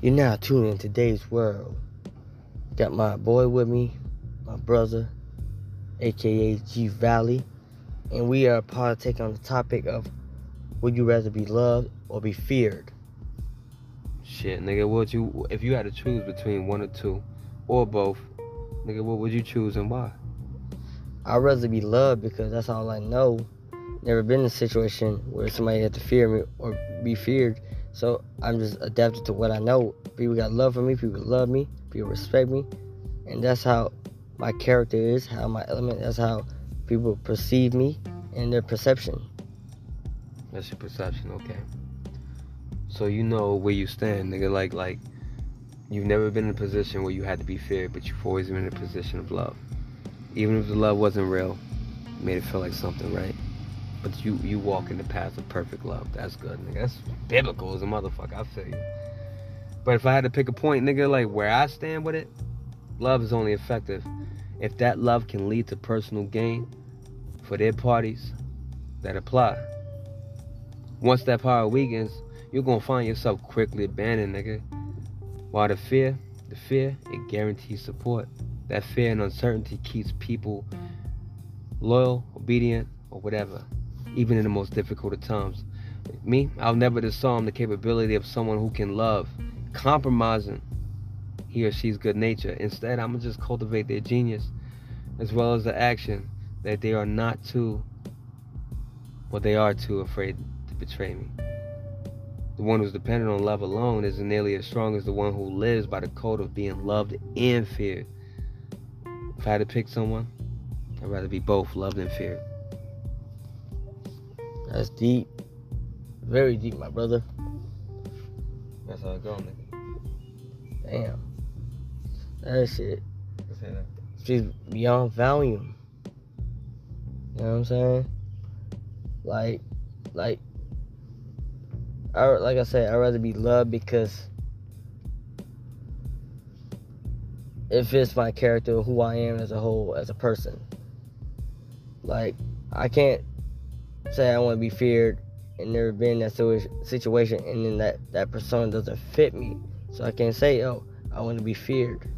You're now tuned in to Dave's World. Got my boy with me, my brother, aka G Valley, and we are partaking on the topic of would you rather be loved or be feared? Shit, nigga, what you if you had to choose between one or two, or both, nigga, what would you choose and why? I'd rather be loved because that's all I know. Never been in a situation where somebody had to fear me or be feared. So I'm just adapted to what I know. People got love for me, people love me, people respect me. And that's how my character is, how my element, that's how people perceive me and their perception. That's your perception, okay. So you know where you stand, nigga. Like, like you've never been in a position where you had to be feared, but you've always been in a position of love. Even if the love wasn't real, made it feel like something, right? But you you walk in the path of perfect love. That's good, nigga. That's biblical as a motherfucker. I feel you. But if I had to pick a point, nigga, like where I stand with it, love is only effective if that love can lead to personal gain for their parties that apply. Once that power weakens, you're gonna find yourself quickly abandoned, nigga. While the fear, the fear, it guarantees support. That fear and uncertainty keeps people loyal, obedient, or whatever even in the most difficult of times. Me, I'll never disarm the capability of someone who can love, compromising he or she's good nature. Instead, I'm gonna just cultivate their genius as well as the action that they are not too, but they are too afraid to betray me. The one who's dependent on love alone isn't nearly as strong as the one who lives by the code of being loved and feared. If I had to pick someone, I'd rather be both loved and feared. That's deep. Very deep, my brother. That's how it go, nigga. Damn. That shit. She's beyond volume. You know what I'm saying? Like, like, I like I said, I'd rather be loved because it fits my character, who I am as a whole, as a person. Like, I can't say I want to be feared and never been in that situation and then that, that persona doesn't fit me. So I can't say, oh, I want to be feared.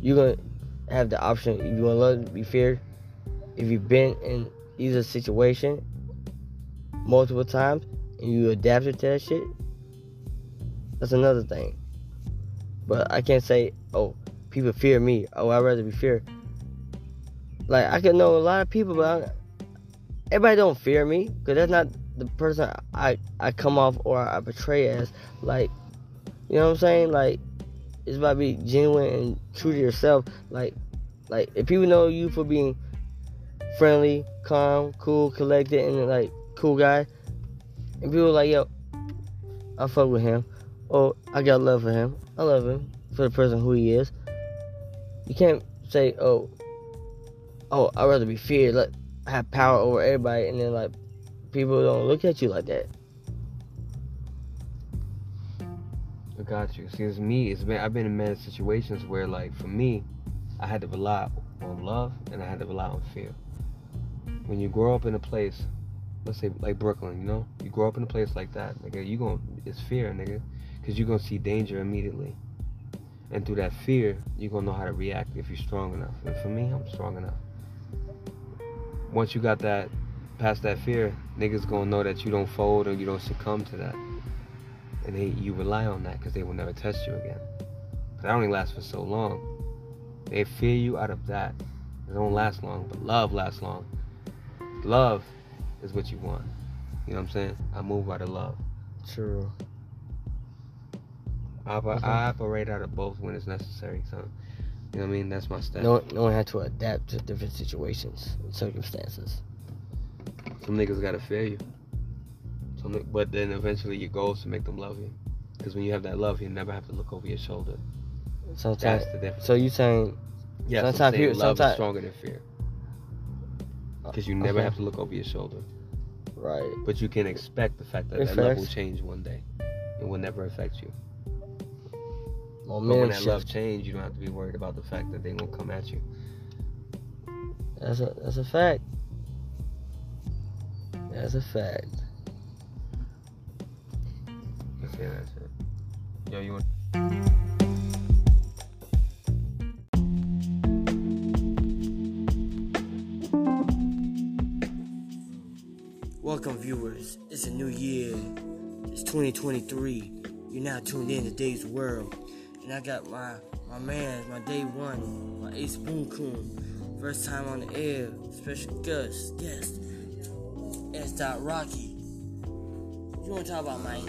You're to have the option if you want to love to be feared. If you've been in either situation multiple times and you adapted to that shit, that's another thing. But I can't say, oh, people fear me. Oh, I'd rather be feared. Like, I can know a lot of people, but everybody don't fear me because that's not the person I I come off or I portray as. Like, you know what I'm saying? Like, it's about to be genuine and true to yourself. Like, like if people know you for being friendly, calm, cool, collected, and like cool guy, and people like, yo, I fuck with him, or I got love for him. I love him for the person who he is. You can't say, oh, oh, I'd rather be feared. Like, have power over everybody, and then like people don't look at you like that. I got you. See, it's me. It's been I've been in many situations where, like, for me, I had to rely on love and I had to rely on fear. When you grow up in a place, let's say like Brooklyn, you know, you grow up in a place like that, nigga, you going it's fear, nigga, because you're gonna see danger immediately, and through that fear, you're gonna know how to react if you're strong enough. And for me, I'm strong enough once you got that past that fear, niggas gonna know that you don't fold or you don't succumb to that, and they you rely on that because they will never test you again. But that only lasts for so long. They fear you out of that. It don't last long, but love lasts long. Love is what you want. You know what I'm saying? I move out of love. True. I, mm-hmm. I operate out of both when it's necessary. So you know what I mean? That's my style. No, no one had to adapt to different situations and circumstances. Some niggas gotta fear you. Some, but then eventually your goal is to make them love you. Because when you have that love, you never have to look over your shoulder. Sometimes. That's the difference. So you saying? Yeah. Sometimes so love sometimes, is stronger than fear. Uh, because you never okay. have to look over your shoulder. Right. But you can expect the fact that that love will change one day. It will never affect you. Momentum but when that love change, you don't have to be worried about the fact that they won't come at you. That's a that's a fact. That's a fact. Yeah, that's it. Yo, you want? Welcome, viewers. It's a new year. It's 2023. You're now tuned in to Dave's World. And I got my my man, my day one, my Ace Boom Coon. First time on the air. Special guest, guest. S. Dot Rocky. You want to talk about, Mike?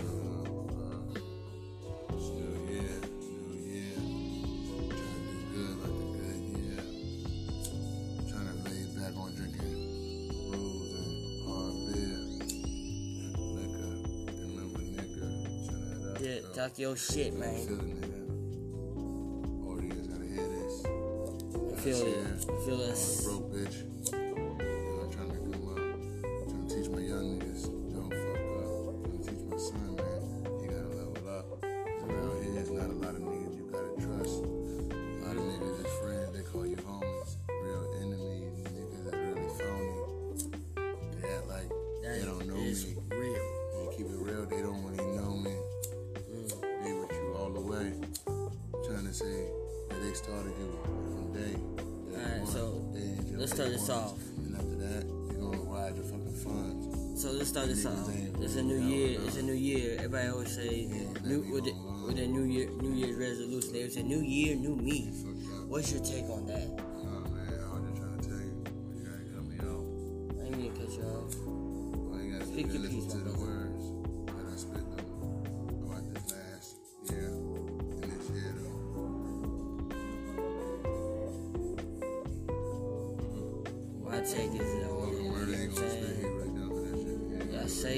Talk your shit, man. Feel share. Feel us. broke bitch. A new year. It's a new year. Everybody always say new with the, with a new year, New Year's resolution. They say new year, new me. What's your take on that?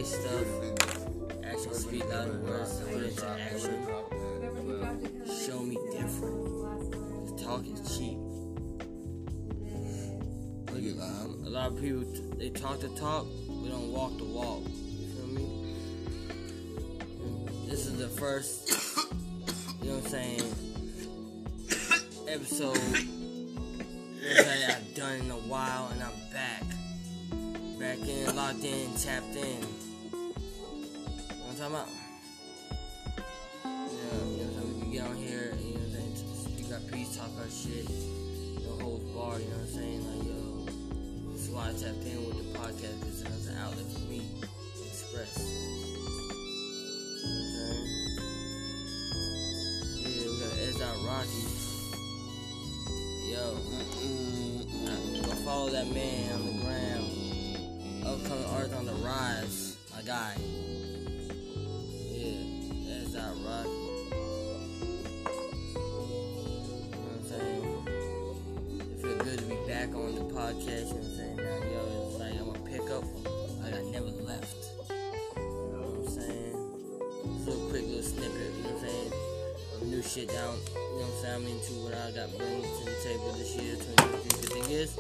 Stuff. Actually speak louder than words. Put into action. Show me different. Talk is cheap. Look at that. A lot of people they talk the talk, but don't walk the walk. You feel me? This is the first, you know what I'm saying, episode you know, that I've done in a while, and I'm back, back in, locked in, tapped in. You know I'm talking about? Yeah, you know what? We can get on here and you know what I'm saying, speak our piece, talk our shit, no holds bar. You know what I'm saying? Like yo. That's why I tapped in with the podcast because it was an outlet for me to express. You know? Yeah, we got Rocky. Yo, uh, go follow that man on the gram. Upcoming art on the rise, my guy. Shit down, you know what I'm saying? I'm into what I got bringing to the table this year, 2023. The thing is,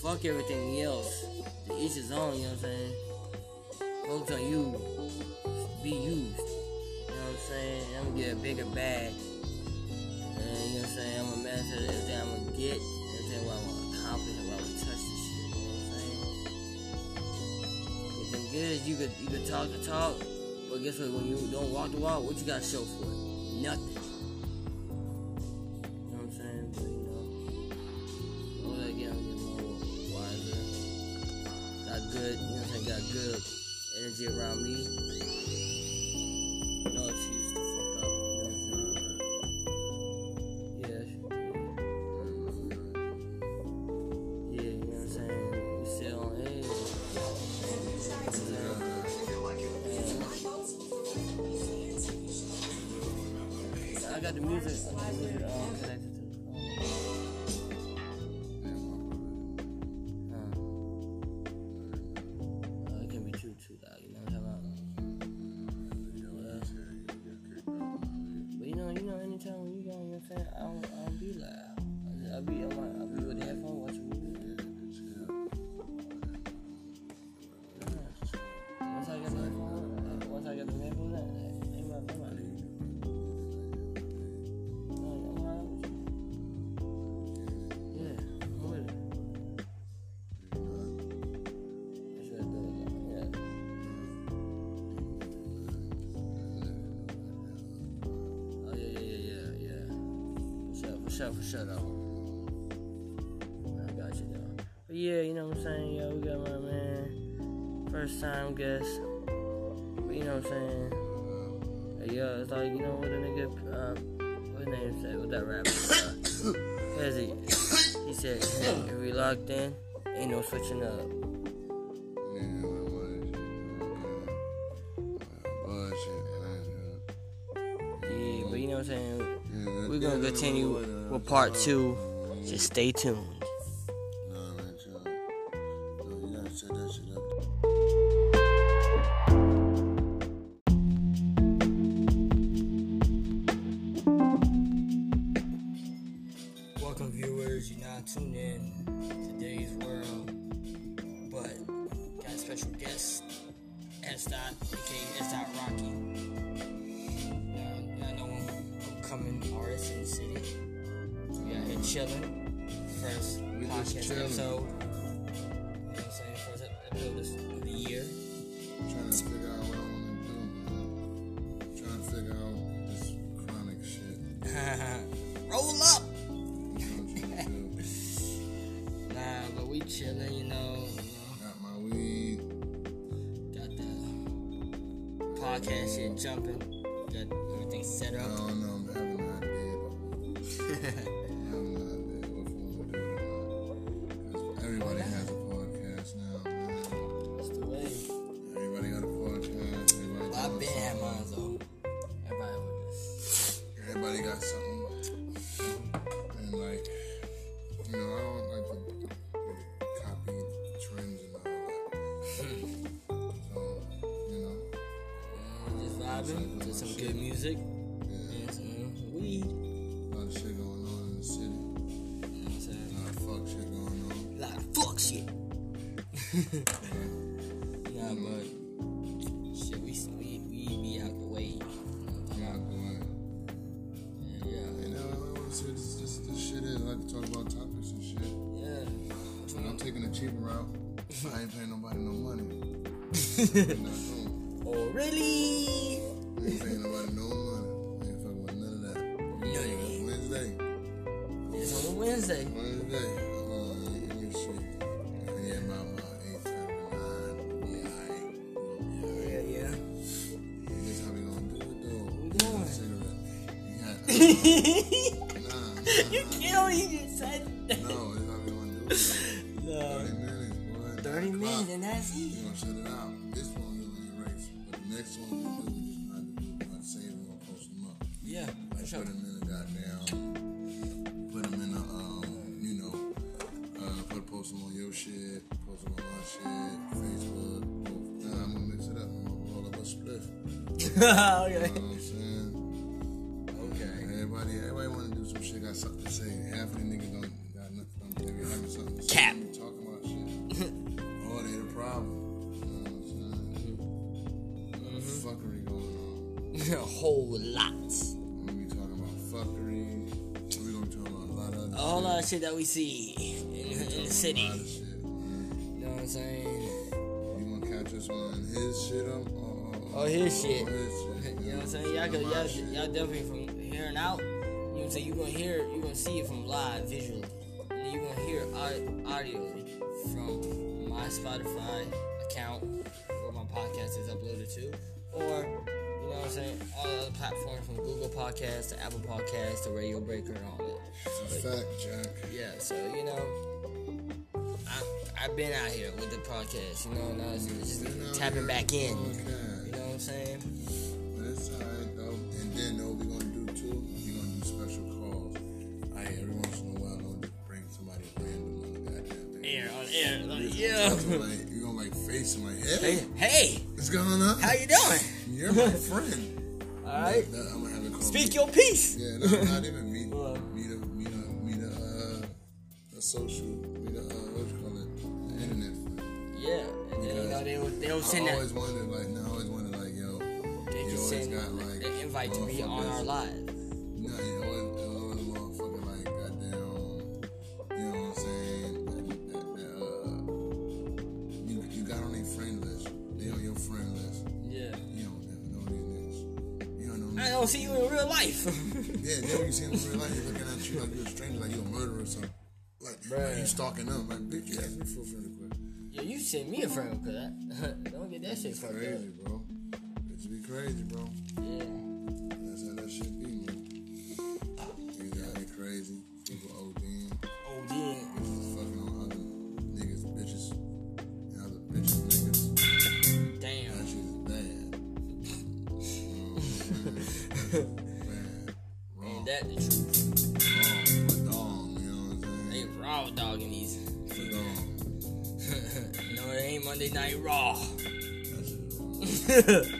fuck everything else. To each his own, you know what I'm saying? Focus on you. Be used. You know what I'm saying? I'm gonna get a bigger bag. And you know what I'm saying? I'm gonna master everything I'm gonna get, everything what I wanna accomplish, what I wanna touch this shit. You know what I'm saying? The thing is, you could you could talk the talk, but guess what? When you don't walk the walk, what you got to show for it? Nothing. You know what I'm saying? But you know, I'm more wiser. Got good, you know what I'm saying? Got good energy around me. The music. Um, for sure though. I got you though. But yeah, you know what I'm saying? Yo, we got my man, first time guest. But you know what I'm saying? Hey, yo, it's like, you know what a nigga, uh, what his name say? What that rapper? Uh, he? He said, if we locked in, ain't no switching up. Part two. Just stay tuned. Podcast shit jumping. Got everything set I up. don't know. Some good music yeah, and some weed. a lot of shit going on in the city. You know what I'm saying? A lot of fuck shit going on. A lot of fuck shit. Nah, but shit, we we we be out the way. You know I'm I'm talking out the way. about? Yeah, You know, I want to see this, this, this shit is. I like to talk about topics and shit. yeah. I'm taking the cheaper route. I ain't paying nobody no money. Wednesday. Wednesday. Uh, let me see. Yeah, my eight thirty nine. Yeah. Yeah, Yeah, yeah. How we gonna do it though. We doing? Cigarette. Yeah. You know okay. saying? Okay. Everybody, everybody want to do some shit. Got something to say. Half of the niggas don't got nothing. Don't think they having something to say. Cap. They Talking about shit. oh, they the problem. You know what I'm saying? Mm-hmm. A lot of fuckery going on. a whole lot. We're gonna be talking about fuckery. We're gonna be talking about a lot of other A whole shit. lot of shit that we see in, in the A lot of city. shit. You know what I'm saying? You wanna catch us on his shit up? Or, Oh, his shit. His saying? Y'all, could, y'all, y'all definitely from hearing out. You know what I'm saying? You're gonna hear, you're gonna see it from live visually. And you're gonna hear audio from my Spotify account where my podcast is uploaded to. Or, you know what I'm saying? All other platforms from Google Podcasts to Apple Podcasts to Radio Breaker and all that. It's a fact, Jack. Yeah, so you know, I I've been out here with the podcast, you know, and I was just Been tapping back in. You know what I'm saying? Hey, Hey, what's going on? how you doing? You're my friend. All right, That- I'm gonna have it call speak me- your piece. Yeah, no, not even meet, meet a, meet a, meet a, uh, a social, meet a, uh, what you call it, the internet. friend. Yeah, and then you know they will they'll send I that always wondered, like, now I always wondered, like, yo, they you always got like an invite to be on see you in real life. yeah, then when you see him in real life, he's looking at you like you're a stranger, like you're a murderer or something. Like, Bruh. like you stalking them. Like, bitch, you asked me for a friend request. Yeah, you sent me a friend request. Don't get that shit fucked crazy, bro. It should be crazy, bro. that the truth. Dog, you know they raw dogging these. no, it ain't Monday Night Raw.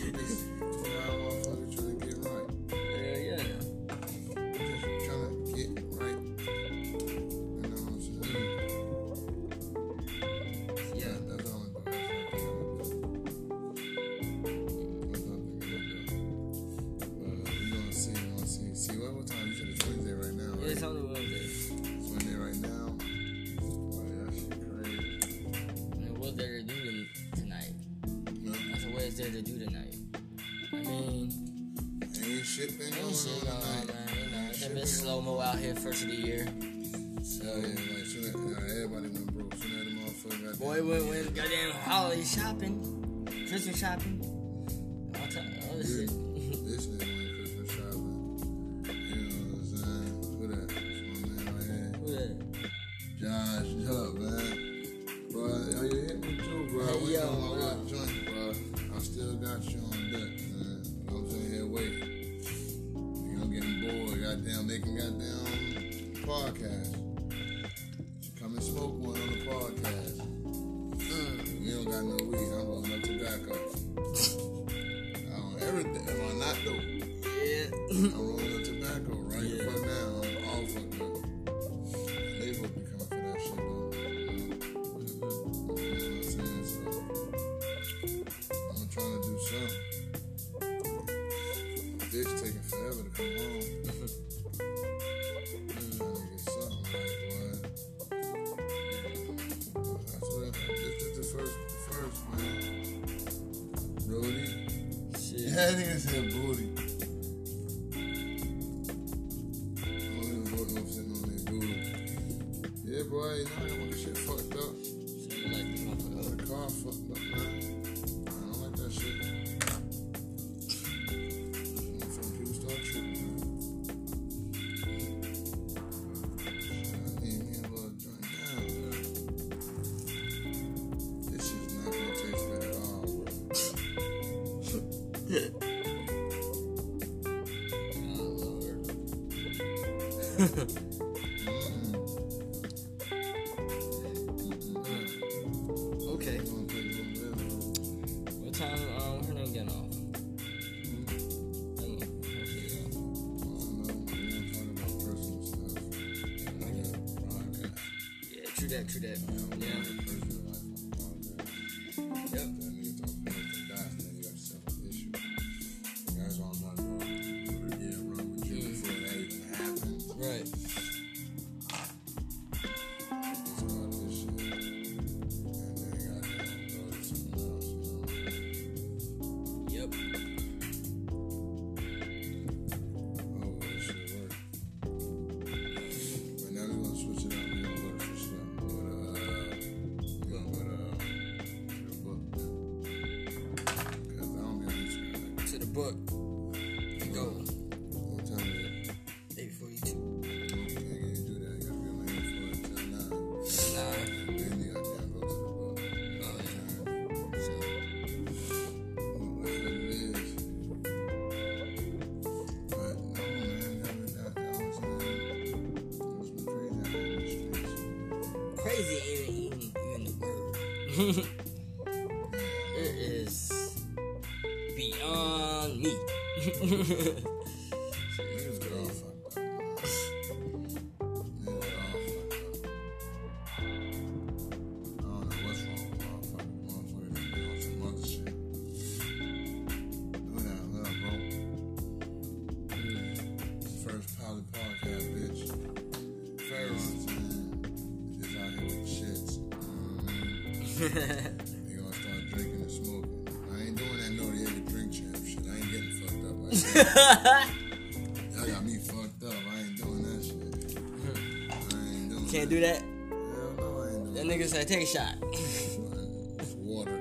anything that that it is beyond me. They gonna start drinking and smoking. I ain't doing that no Noriega drink champ shit. I ain't getting fucked up like that. Got me fucked up. I ain't doing that shit. I ain't doing Can't that. do that. Hell no, I ain't That doing nigga said, take a shot. Water.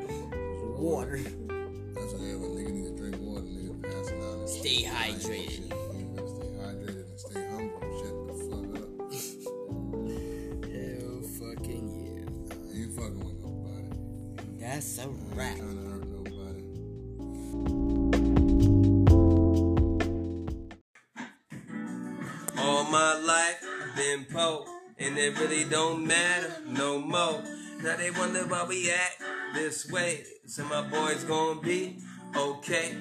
Water. That's what every nigga need to drink water. Nigga passing out Stay hydrated. Why we act this way. So my boys gonna be okay.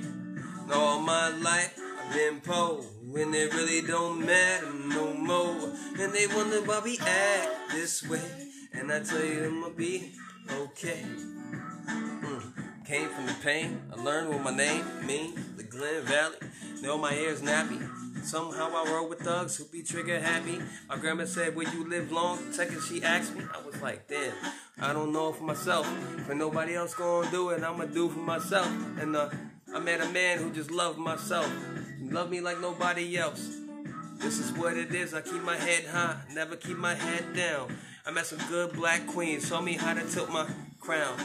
All my life I've been poor, and it really don't matter no more. And they wonder why we act this way. And I tell you, I'ma be okay. Mm. Came from the pain. I learned what my name mean. The Glen Valley. Know my ears nappy. Somehow I roll with thugs who be trigger happy. My grandma said, "Where you live long?" Second she asked me, I was like, "Damn, I don't know for myself. But nobody else gonna do it, I'ma do for myself." And uh, I met a man who just loved myself. He loved me like nobody else. This is what it is. I keep my head high, never keep my head down. I met some good black queens, show me how to tilt my crown.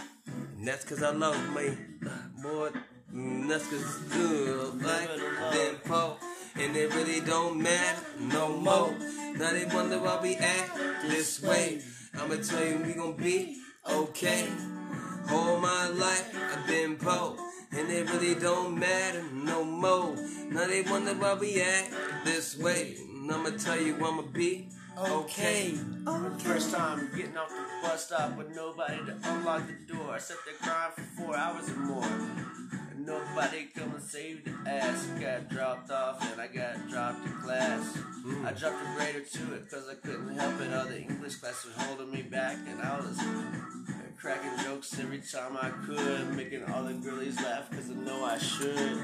And that's cause I love me more. Mm, That's cause it's good, like than po. And it really don't matter no more. Now they wonder why we act this way. I'ma tell you, we gon' be okay. All my life I've been po. And it really don't matter no more. Now they wonder why we act this way. And I'ma tell you, I'ma be okay. First time getting off the bus stop with nobody to unlock the door. I sat there crying for four hours or more. Nobody come and save the ass. Got dropped off and I got dropped in class. I dropped a grade or two because I couldn't help it. All the English class was holding me back and I was cracking jokes every time I could. Making all the girlies laugh because I know I should.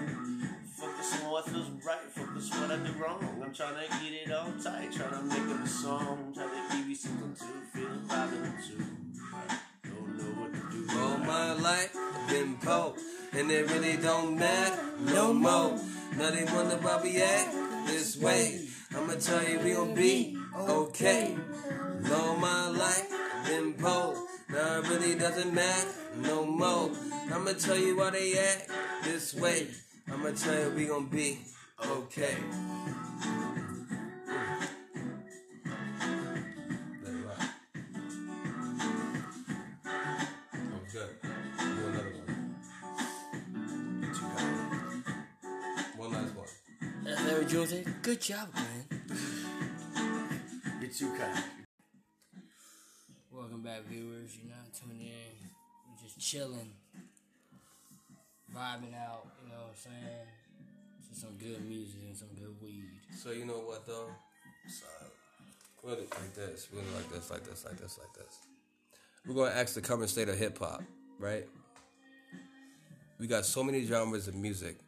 Focus on what feels right, focus on what I do wrong. I'm trying to get it all tight, trying to make up a song, trying to give you something to feel vibing to. I don't know what to do. All my life I've been poor, and it really don't matter no more. Now they wonder why we act this way. I'ma tell you we gon' be okay. All my life been poor, now it really doesn't matter no more. I'ma tell you why they act this way. I'ma tell you we gon' be okay. Good job, man. You're too kind. Welcome back, viewers. You're not tuning in. We're just chilling, vibing out. You know what I'm saying? To some good music and some good weed. So you know what though? So we're gonna like this. We're gonna like this, like this, like this, like this. We're gonna ask the current state of hip hop, right? We got so many genres of music.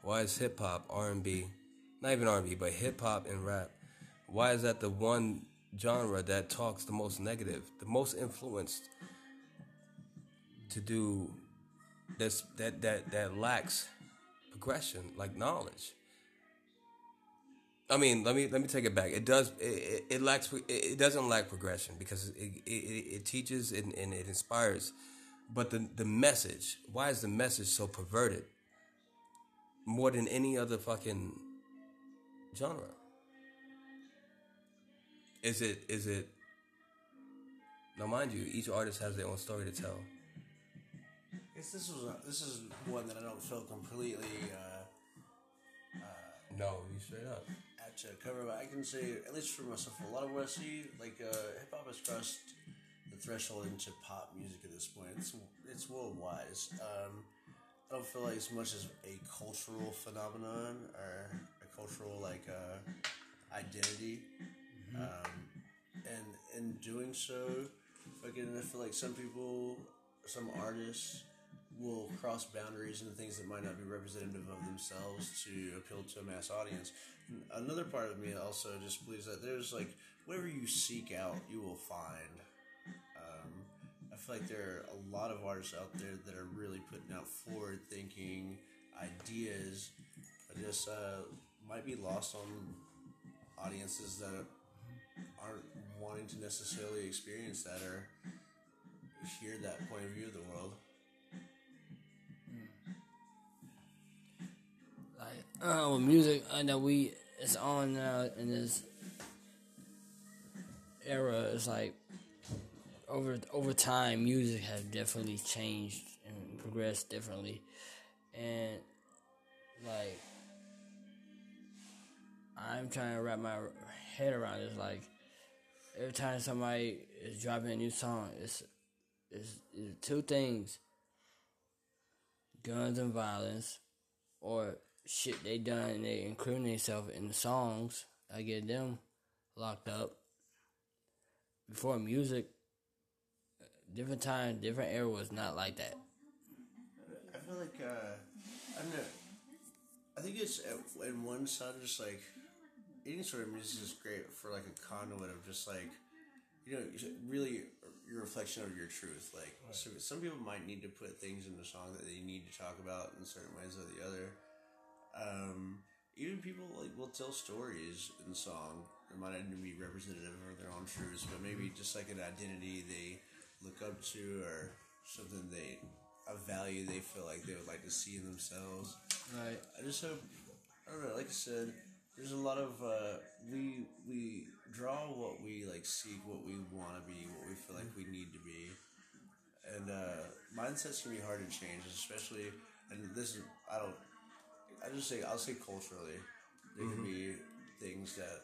Why is hip hop, R and B, not even R and B, but hip hop and rap? Why is that the one genre that talks the most negative, the most influenced to do this that that that lacks progression, like knowledge? I mean, let me let me take it back. It does it, it, lacks it, doesn't lack progression because it, it, it teaches and, and it inspires, but the the message why is the message so perverted? more than any other fucking genre? Is it is it now mind you, each artist has their own story to tell. I guess this was a, this is one that I don't feel completely uh, No, you straight up. at to cover, but I can say at least for myself, a lot of what I see, like uh, hip hop has crossed the threshold into pop music at this point. It's it's worldwide. Um, I don't feel like as much as a cultural phenomenon or cultural like uh, identity. Um, and in doing so, again, I feel like some people, some artists, will cross boundaries into things that might not be representative of themselves to appeal to a mass audience. Another part of me also just believes that there's like whatever you seek out, you will find. Um, I feel like there are a lot of artists out there that are really putting out forward-thinking ideas, but just uh, might be lost on audiences that aren't wanting to necessarily experience that or hear that point of view of the world. Like uh, music, I know we it's on now in this era. It's like over over time, music has definitely changed and progressed differently, and like I'm trying to wrap my head around it. Like every time somebody is dropping a new song, it's it's, it's two things: guns and violence, or shit they done and they including themselves in the songs. I get them locked up. Before music, different time, different era was not like that. I feel like uh, I don't know. I think it's uh, in one side just like any sort of music is great for like a conduit of just like you know really your reflection of your truth. Like so some people might need to put things in the song that they need to talk about in certain ways or the other. Um, even people like will tell stories in song that might not even be representative of their own truths, but maybe just like an identity they look up to or something they a value they feel like they would like to see in themselves. Right. I just hope I don't know. Like I said, there's a lot of uh, we we draw what we like seek, what we want to be, what we feel like we need to be, and uh, mindsets can be hard to change, especially. And this is I don't. I just say I'll say culturally, there can be things that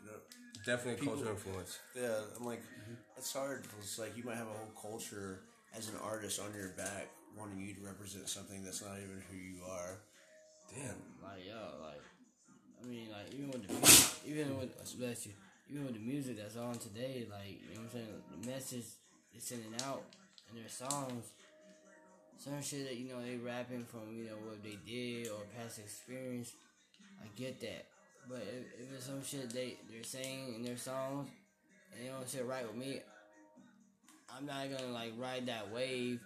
you know. Definitely People- cultural influence. Yeah, I'm like, it's hard. It's like you might have a whole culture as an artist on your back, wanting you to represent something that's not even who you are. Damn. Like yo, like I mean, like even with the music, even with you, even with the music that's on today, like you know what I'm saying, the message they're sending out in their songs, some shit that you know they rapping from you know what they did or past experience. I get that, but if, if it's some shit they they're saying in their songs and they don't sit right with me, I'm not gonna like ride that wave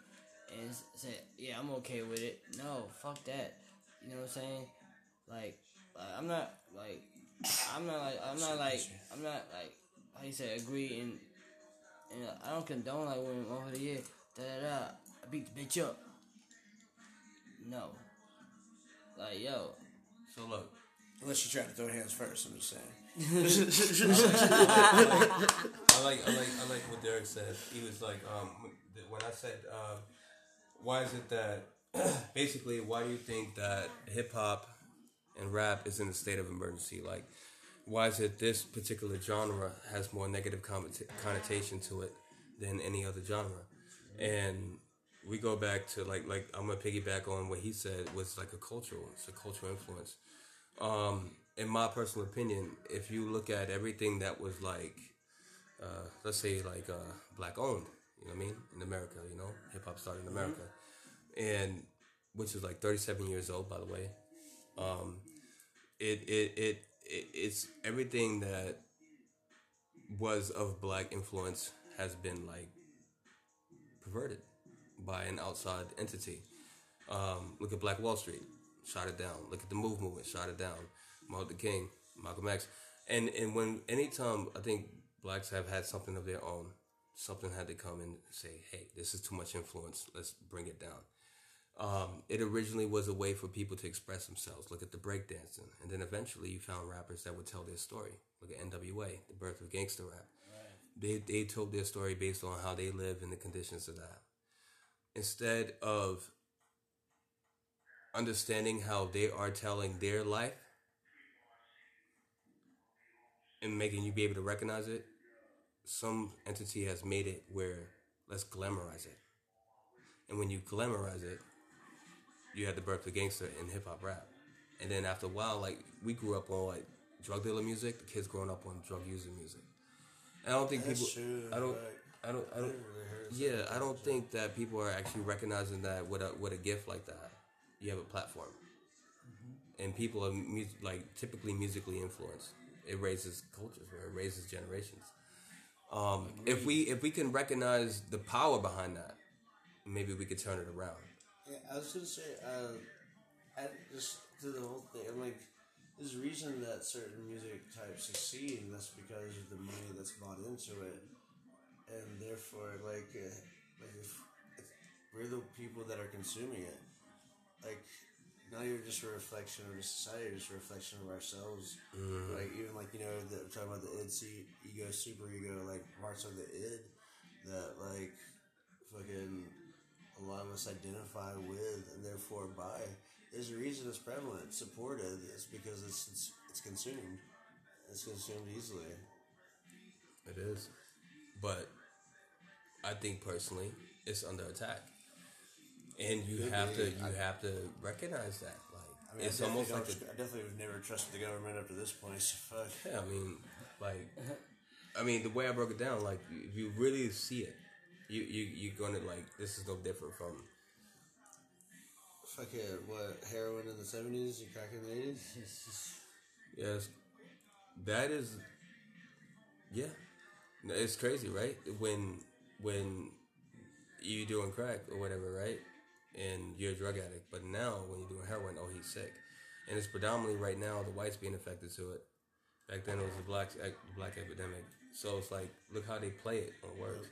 and say yeah I'm okay with it. No, fuck that. You know what I'm saying? Like, like I'm not like I'm not like I'm not like I'm not like how you say agree and and I don't condone like women over the year da da da I beat the bitch up. No. Like yo, So look, Unless you try to throw hands first, I'm just saying. I like I like I like what Derek said. He was like, um, when I said, uh, why is it that basically why do you think that hip hop and rap is in a state of emergency? Like, why is it this particular genre has more negative connotation to it than any other genre? And we go back to like like I'm gonna piggyback on what he said was like a cultural, it's a cultural influence. Um, in my personal opinion, if you look at everything that was like uh, let's say like uh, black owned, you know what I mean, in America, you know, hip hop started in America, and which is like 37 years old, by the way. Um, it, it it it it's everything that was of black influence has been like perverted by an outside entity. Um, look at Black Wall Street, shot it down. Look at the Move movement, shot it down. Martin Luther King, Malcolm X, and and when anytime I think blacks have had something of their own, something had to come and say, hey, this is too much influence. Let's bring it down. Um, it originally was a way for people to express themselves. Look at the breakdancing, and then eventually you found rappers that would tell their story. Look at N.W.A., the birth of gangster rap. They they told their story based on how they live and the conditions of that. Instead of understanding how they are telling their life and making you be able to recognize it, some entity has made it where let's glamorize it. And when you glamorize it, you had the birth of the gangster in hip hop rap. And then after a while, like we grew up on like drug dealer music, the kids growing up on drug user music. And I don't think That's people true, I don't like, I don't I don't really yeah, I don't think that people are actually recognizing that with a with a gift like that, you have a platform, and people are mu- like typically musically influenced. It raises cultures, it raises generations. Um, if we if we can recognize the power behind that, maybe we could turn it around. Yeah, I was gonna say, uh, I just to the whole thing. I'm like, there's a reason that certain music types succeed, and that's because of the money that's bought into it, and therefore, like, uh, like if, if we're the people that are consuming it, like. Now you're just a reflection of the society, just a reflection of ourselves. Like even like you know, the, I'm talking about the id, see, ego, super ego, like parts of the id that like fucking a lot of us identify with and therefore buy. There's a reason it's prevalent, it's supported. It's because it's it's, it's consumed. It's consumed easily. It is, but I think personally, it's under attack, and you Could have be. to you I- have to recognize that. Like I mean, it's I almost like a, I definitely would never trust the government up to this point. So fuck. Yeah, I mean, like, I mean, the way I broke it down, like, if you really see it, you you you're gonna like this is no different from Fucking what heroin in the seventies and crack in the eighties. yes, that is, yeah, it's crazy, right? When when you doing crack or whatever, right? And you're a drug addict, but now when you're doing heroin, oh, he's sick, and it's predominantly right now the whites being affected to it. Back then it was the black black epidemic, so it's like look how they play it on words.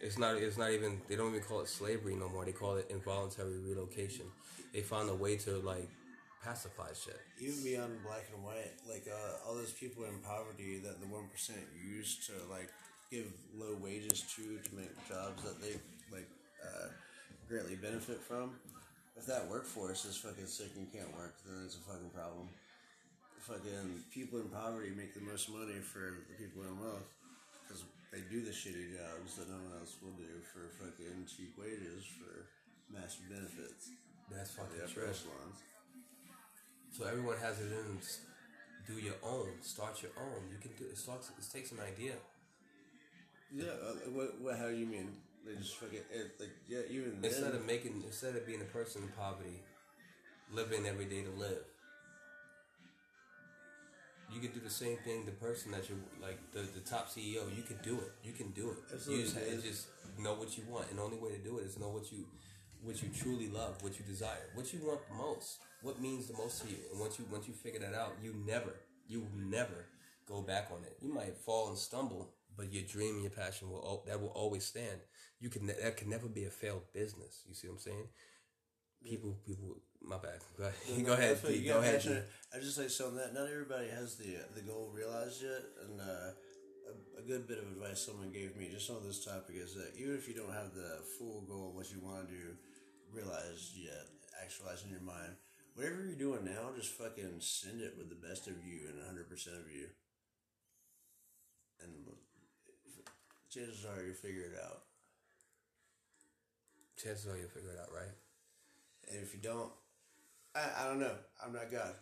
It's not. It's not even. They don't even call it slavery no more. They call it involuntary relocation. They found a way to like pacify shit. even beyond black and white, like uh, all those people in poverty that the one percent used to like give low wages to to make jobs that they like uh, greatly benefit from. If that workforce is fucking sick and can't work, then it's a fucking problem. Fucking people in poverty make the most money for the people in wealth they do the shitty jobs that no one else will do for fucking cheap wages for massive benefits. That's The fucking upper true. echelons. So everyone has it in. Do your own. Start your own. You can do. It starts. It takes an idea. Yeah, uh, what, what? How do you mean? They just fucking it, like yeah. Even Instead then, of making. Instead of being a person in poverty, living every day to live. You can do the same thing. The person that you're like the, the top CEO, you can do it. You can do it. Absolutely, You just, just know what you want, and the only way to do it is know what you what you truly love, what you desire, what you want the most, what means the most to you. And once you once you figure that out, you never you will never go back on it. You might fall and stumble, but your dream and your passion will that will always stand. You can that can never be a failed business. You see what I'm saying? People, people. My bad. Go ahead. No, go ahead. Go ahead. passionate. I just like so that not everybody has the the goal realized yet, and uh, a, a good bit of advice someone gave me just on this topic is that even if you don't have the full goal of what you want to do realized yet, actualized in your mind, whatever you're doing now, just fucking send it with the best of you and hundred percent of you, and chances are you'll figure it out. Chances are you'll figure it out, right? And if you don't, I, I don't know. I'm not God.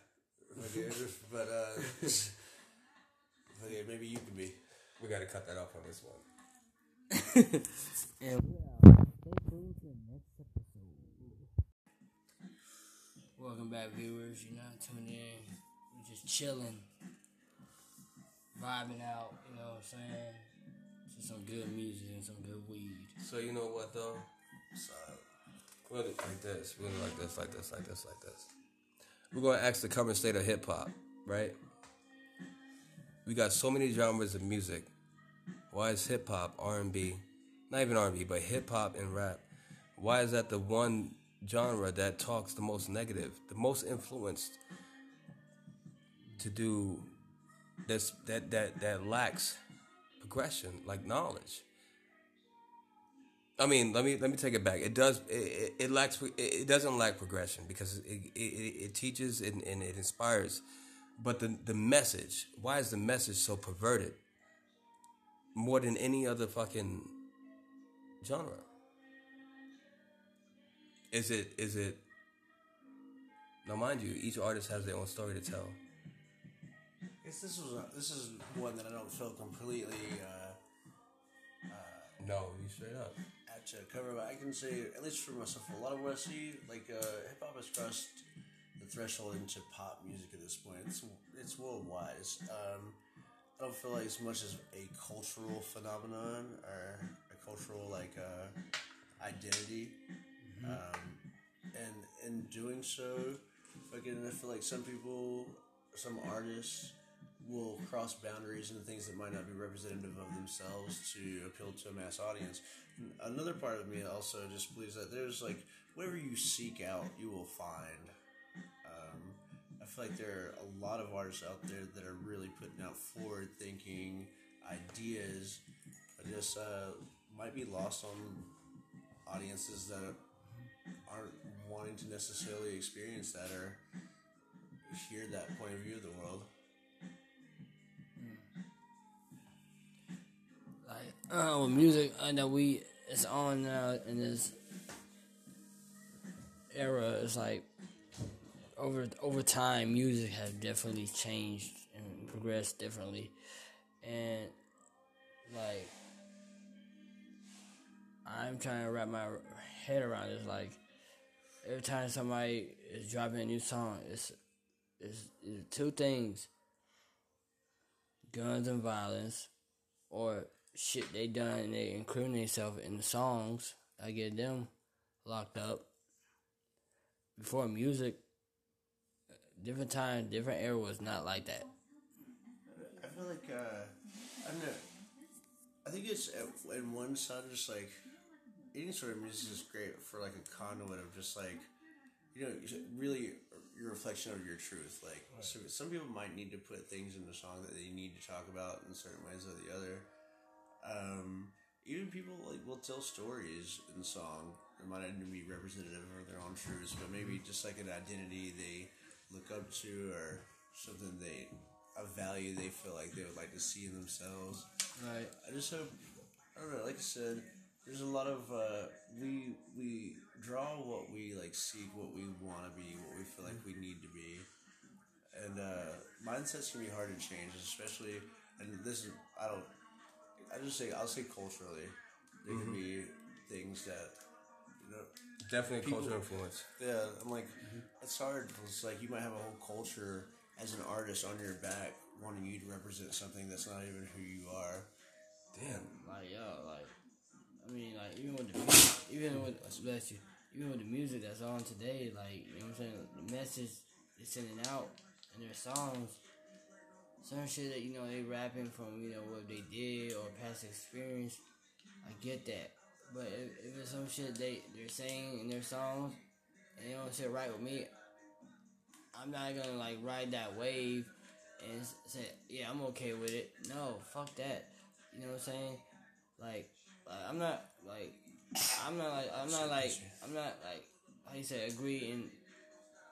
Okay, but uh, okay, maybe you can be. We got to cut that off on this one. And we're out. Stay the next episode. Welcome back, viewers. You're not tuning in. We're just chilling, vibing out. You know what I'm saying? Just some good music and some good weed. So you know what though? So, Do it like this. We're gonna like this, like this, like this, like this. We're gonna ask the current state of hip hop, right? We got so many genres of music. Why is hip hop, R and B, not even R and B, but hip hop and rap? Why is that the one genre that talks the most negative, the most influenced to do this that that that lacks progression, like knowledge. I mean, let me let me take it back. It does it, it, lacks it, doesn't lack progression because it it, it, teaches and, and it inspires, but the the message. Why is the message so perverted? More than any other fucking genre. Is it is it? Now, mind you, each artist has their own story to tell. Guess this was a, this is one that I don't feel completely uh, No, you straight up. To cover, but I can say at least for myself, a lot of what I see, like uh, hip hop has crossed the threshold into pop music at this point. It's it's worldwide. It's, um, I don't feel like as much as a cultural phenomenon or a cultural like uh, identity. Um, and in doing so, fucking, I feel like some people, some artists, will cross boundaries into things that might not be representative of themselves to appeal to a mass audience. Another part of me also just believes that there's like whatever you seek out, you will find. Um, I feel like there are a lot of artists out there that are really putting out forward thinking ideas, but just uh, might be lost on audiences that aren't wanting to necessarily experience that or hear that point of view of the world. Uh, music, I know we it's on now in this era. It's like over over time, music has definitely changed and progressed differently, and like I'm trying to wrap my head around it. Like every time somebody is dropping a new song, it's it's, it's two things: guns and violence, or shit they done and they incriminate themselves in the songs. I get them locked up. Before music, different time, different era was not like that. I feel like uh, I don't know. I think it's uh, in one side just like any sort of music is great for like a conduit of just like you know really your reflection of your truth. Like so some people might need to put things in the song that they need to talk about in certain ways or the other. Um, even people like will tell stories in song that might not even be representative of their own truths, but maybe just like an identity they look up to or something they a value they feel like they would like to see in themselves. Right. I just hope I don't know. Like I said, there's a lot of uh, we we draw what we like seek, what we want to be, what we feel like we need to be, and uh, mindsets can be hard to change, especially. And this is I don't. I just say I'll say culturally, there can mm-hmm. be things that you know. Definitely People- cultural influence. Yeah, I'm like, mm-hmm. it's hard. It's like you might have a whole culture as an artist on your back, wanting you to represent something that's not even who you are. Damn. Like yo, like I mean, like even with the music, even with bless you, even with the music that's on today, like you know what I'm saying, the message they're sending out in their songs, some shit that you know they rapping from you know what they did or past experience. I get that, but if, if it's some shit they they're saying in their songs and they don't sit right with me, I'm not gonna like ride that wave and say yeah I'm okay with it. No, fuck that. You know what I'm saying? Like, like I'm not like I'm not like I'm not like I'm not like how you say agree and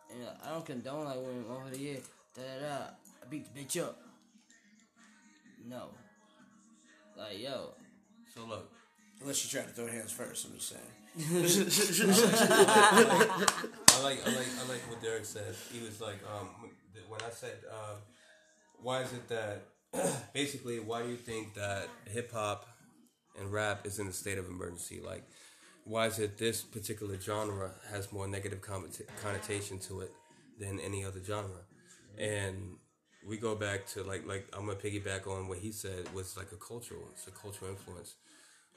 and I don't condone like when over the year da da da I beat the bitch up. No. Like yo, So look, Unless you try to throw hands first, I'm just saying. I like I like I like what Derek said. He was like, um, when I said, uh, why is it that basically why do you think that hip hop and rap is in a state of emergency? Like, why is it this particular genre has more negative connota- connotation to it than any other genre? And we go back to like like I'm gonna piggyback on what he said was like a cultural, it's a cultural influence.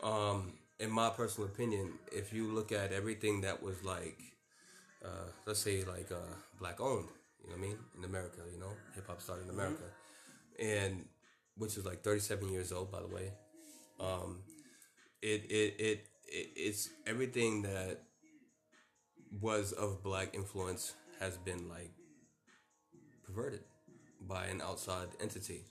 Um, in my personal opinion, if you look at everything that was like uh, let's say like uh, black owned, you know what I mean, in America, you know, hip hop started in America, and which is like 37 years old, by the way. Um, it, it it it it's everything that was of black influence has been like perverted by an outside entity.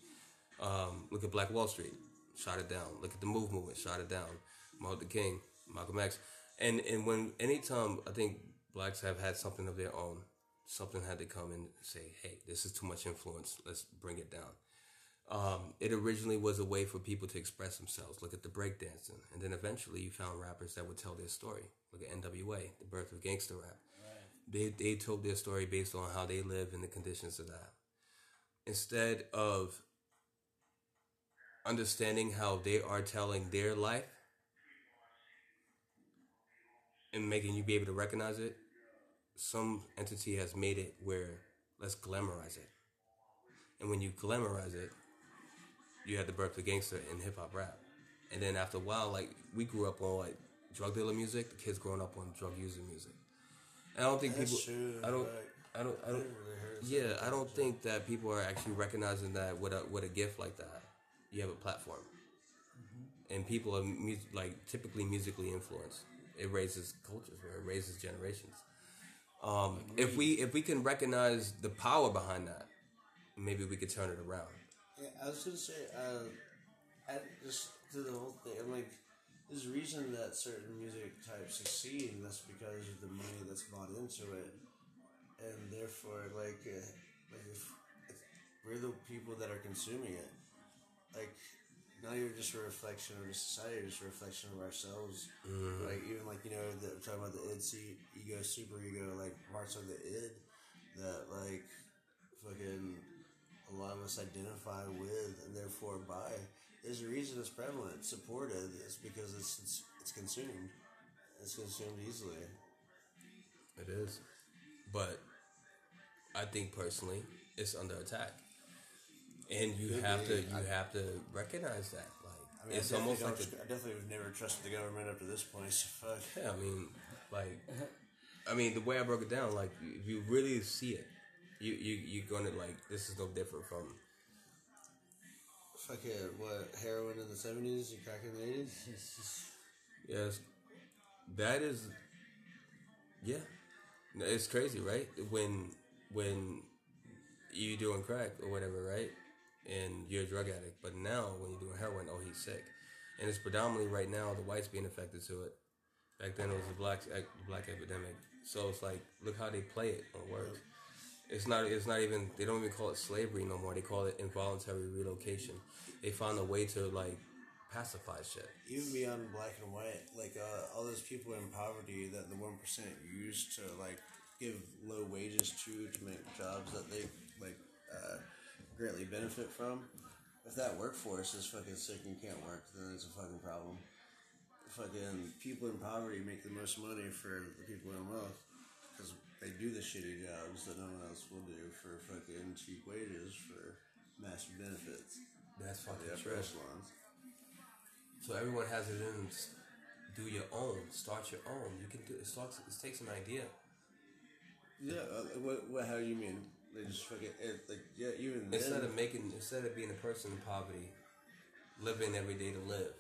Um, look at Black Wall Street, shot it down. Look at the Move movement, shot it down. Martin Luther King, Malcolm X, and and when anytime I think blacks have had something of their own, something had to come and say, hey, this is too much influence. Let's bring it down. Um, it originally was a way for people to express themselves. Look at the breakdancing, and then eventually you found rappers that would tell their story. Look at N.W.A., the birth of gangster rap. They they told their story based on how they live and the conditions of that. Instead of understanding how they are telling their life and making you be able to recognize it, some entity has made it where let's glamorize it. And when you glamorize it, you had the birth of gangster in hip hop rap. And then after a while, like we grew up on like drug dealer music, the kids growing up on drug user music. And I don't think That's people true, I don't like, I don't I don't really Yeah, I don't think that people are actually recognizing that with a with a gift like that. You have a platform. And people are mu- like typically musically influenced. It raises cultures, where it raises generations. Um, if we if we can recognize the power behind that, maybe we could turn it around. Yeah, I was gonna say, uh, I just to the whole thing. I'm like, there's a reason that certain music types succeed, and that's because of the money that's bought into it, and therefore, like, uh, like if, if we're the people that are consuming it, like. Now you're just a reflection of the society, just a reflection of ourselves. Like even like you know, the, talking about the id, se- ego, super ego, like parts of the id that like fucking a lot of us identify with and therefore buy. There's a reason it's prevalent, it's supported. It's because it's it's, it's consumed. It's consumed easily. It is, but I think personally, it's under attack, and you Could have be. to you I- have to recognize that. Like I mean, it's I almost like don't- a, I definitely would never trust the government up to this point. So fuck. yeah. I mean, like, I mean, the way I broke it down, like, if you really see it, you you you're gonna like this is no different from Fuck it. What heroin in the seventies and crack in the eighties? Yes, that is. Yeah, it's crazy, right? When when you doing crack or whatever, right? And you're a drug addict, but now when you're doing heroin, oh, he's sick, and it's predominantly right now the whites being affected to it. Back then it was the black black epidemic, so it's like look how they play it on words. It's not. It's not even. They don't even call it slavery no more. They call it involuntary relocation. They found a way to like pacify shit. Even beyond black and white, like uh, all those people in poverty that the one percent used to like give low wages to to make jobs that they like uh, greatly benefit from. If that workforce is fucking sick and can't work, then it's a fucking problem. Fucking people in poverty make the most money for the people in wealth because they do the shitty jobs that no one else will do for fucking cheap wages for massive benefits. That's The fucking upper true. echelons. So everyone has it in. Do your own. Start your own. You can do it. Starts. It takes an idea. Yeah, uh, what, what? How do you mean? They just fucking it, like yeah. Even Instead then, of making, instead of being a person in poverty, living every day to live,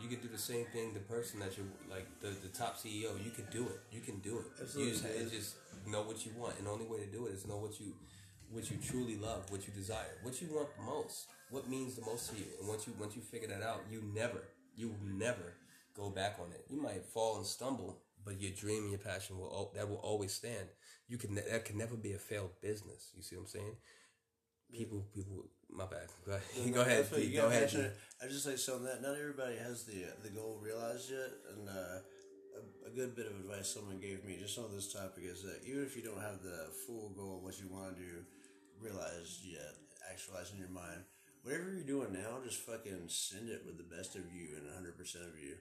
you can do the same thing. The person that you're like the, the top CEO, you can do it. You can do it. Absolutely, You just, just know what you want, and the only way to do it is know what you what you truly love, what you desire, what you want the most, what means the most to you. And once you once you figure that out, you never you never go back on it. You might fall and stumble, but your dream and your passion will that will always stand. You can that can never be a failed business. You see what I'm saying? People, people. My bad. Go ahead. No, go ahead. that's what Pete. you Go ahead. passionate. I just like so that not everybody has the the goal realized yet, and uh, a, a good bit of advice someone gave me just on this topic is that even if you don't have the full goal of what you want to do realized yet, actualized in your mind, whatever you're doing now, just fucking send it with the best of you and hundred percent of you,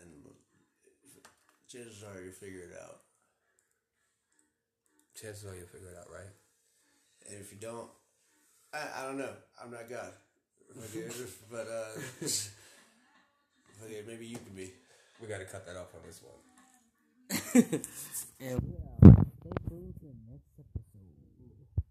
and chances are you'll figure it out. Chances are you'll figure it out, right? And if you don't, I, I don't know. I'm not God. Okay, but uh, okay, maybe you can be. We got to cut that off on this one. and we